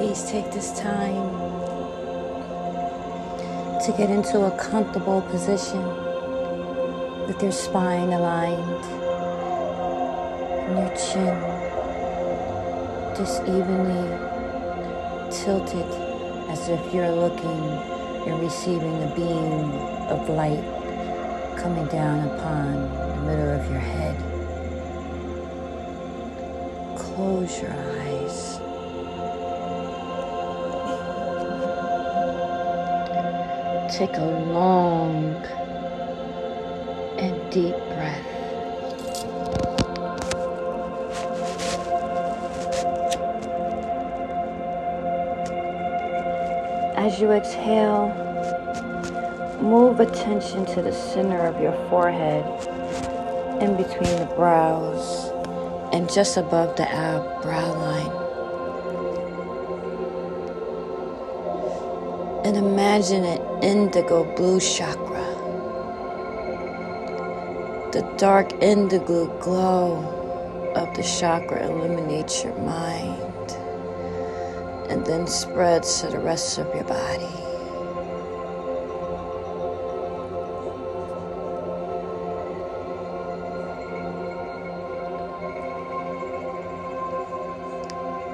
Just take this time to get into a comfortable position with your spine aligned and your chin just evenly tilted as if you're looking and receiving a beam of light coming down upon the middle of your head. Close your eyes. Take a long and deep breath. As you exhale, move attention to the center of your forehead, in between the brows, and just above the eyebrow line. And imagine an indigo blue chakra. The dark indigo glow of the chakra illuminates your mind and then spreads to the rest of your body.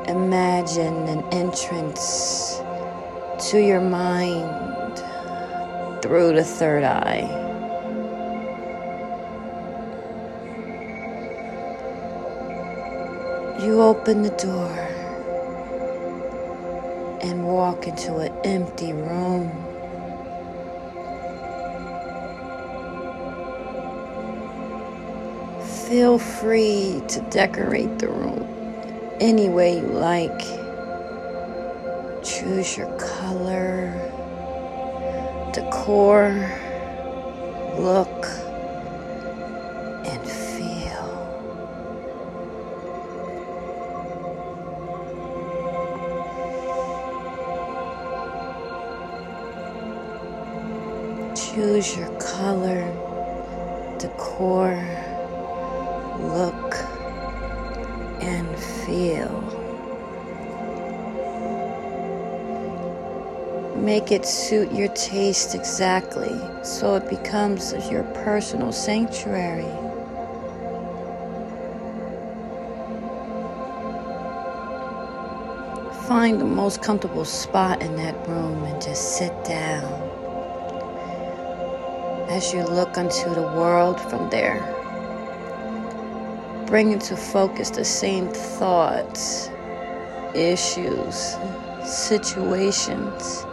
Imagine an entrance to your mind through the third eye. You open the door and walk into an empty room. Feel free to decorate the room any way you like. Choose your color, decor, look, and feel. Choose your color, decor, look, and feel. Make it suit your taste exactly so it becomes your personal sanctuary. Find the most comfortable spot in that room and just sit down as you look into the world from there. Bring into focus the same thoughts, issues, situations,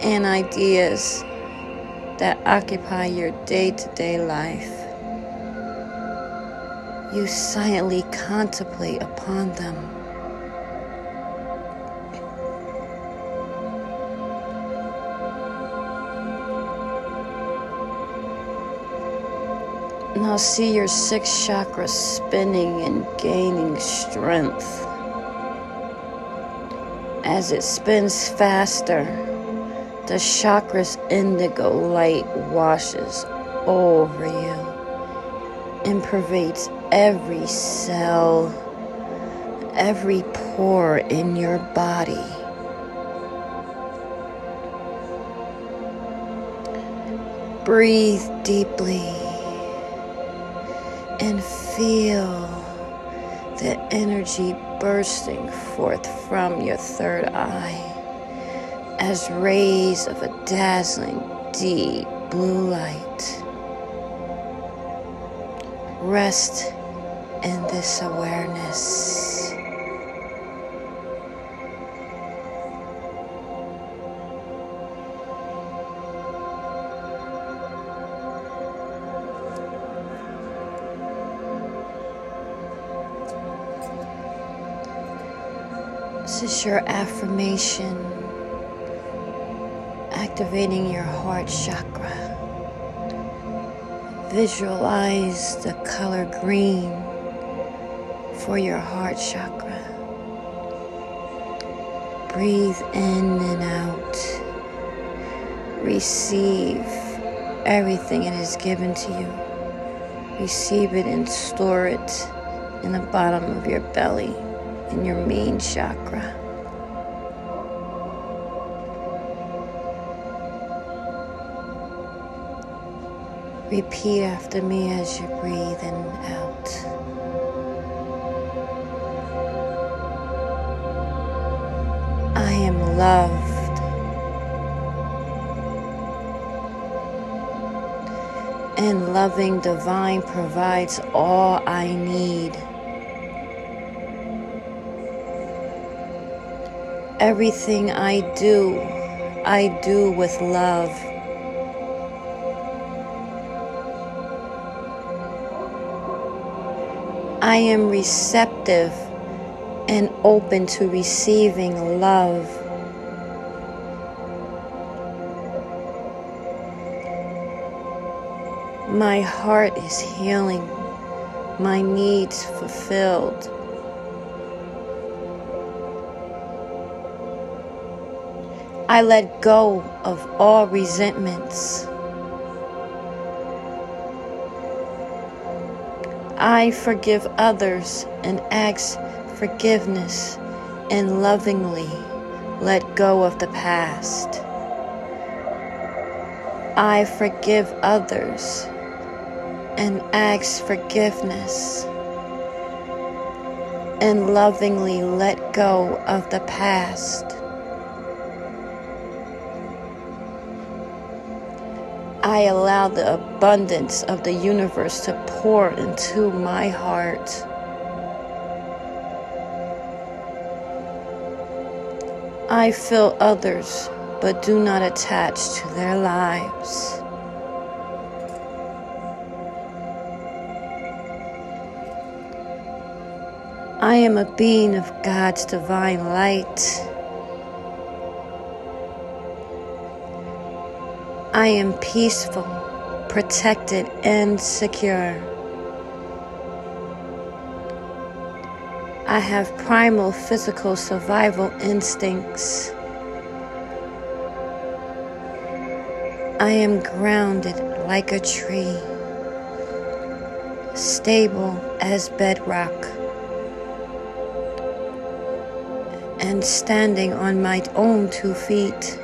and ideas that occupy your day to day life. You silently contemplate upon them. Now see your six chakras spinning and gaining strength. As it spins faster, the chakra's indigo light washes over you and pervades every cell, every pore in your body. Breathe deeply and feel the energy bursting forth from your third eye as rays of a dazzling deep blue light. Rest in this awareness. This is your affirmation, activating your heart chakra. Visualize the color green for your heart chakra. Breathe in and out. Receive everything it is given to you. Receive it and store it in the bottom of your belly in your main chakra. Repeat after me as you breathe in and out. I am loved. And loving divine provides all I need. Everything I do, I do with love. I am receptive and open to receiving love. My heart is healing, my needs fulfilled. I let go of all resentments. I forgive others and ask forgiveness and lovingly let go of the past. I forgive others and ask forgiveness and lovingly let go of the past. I allow the abundance of the universe to pour into my heart. I fill others, but do not attach to their lives. I am a being of God's divine light. I am peaceful, protected, and secure. I have primal physical survival instincts. I am grounded like a tree, stable as bedrock, and standing on my own two feet.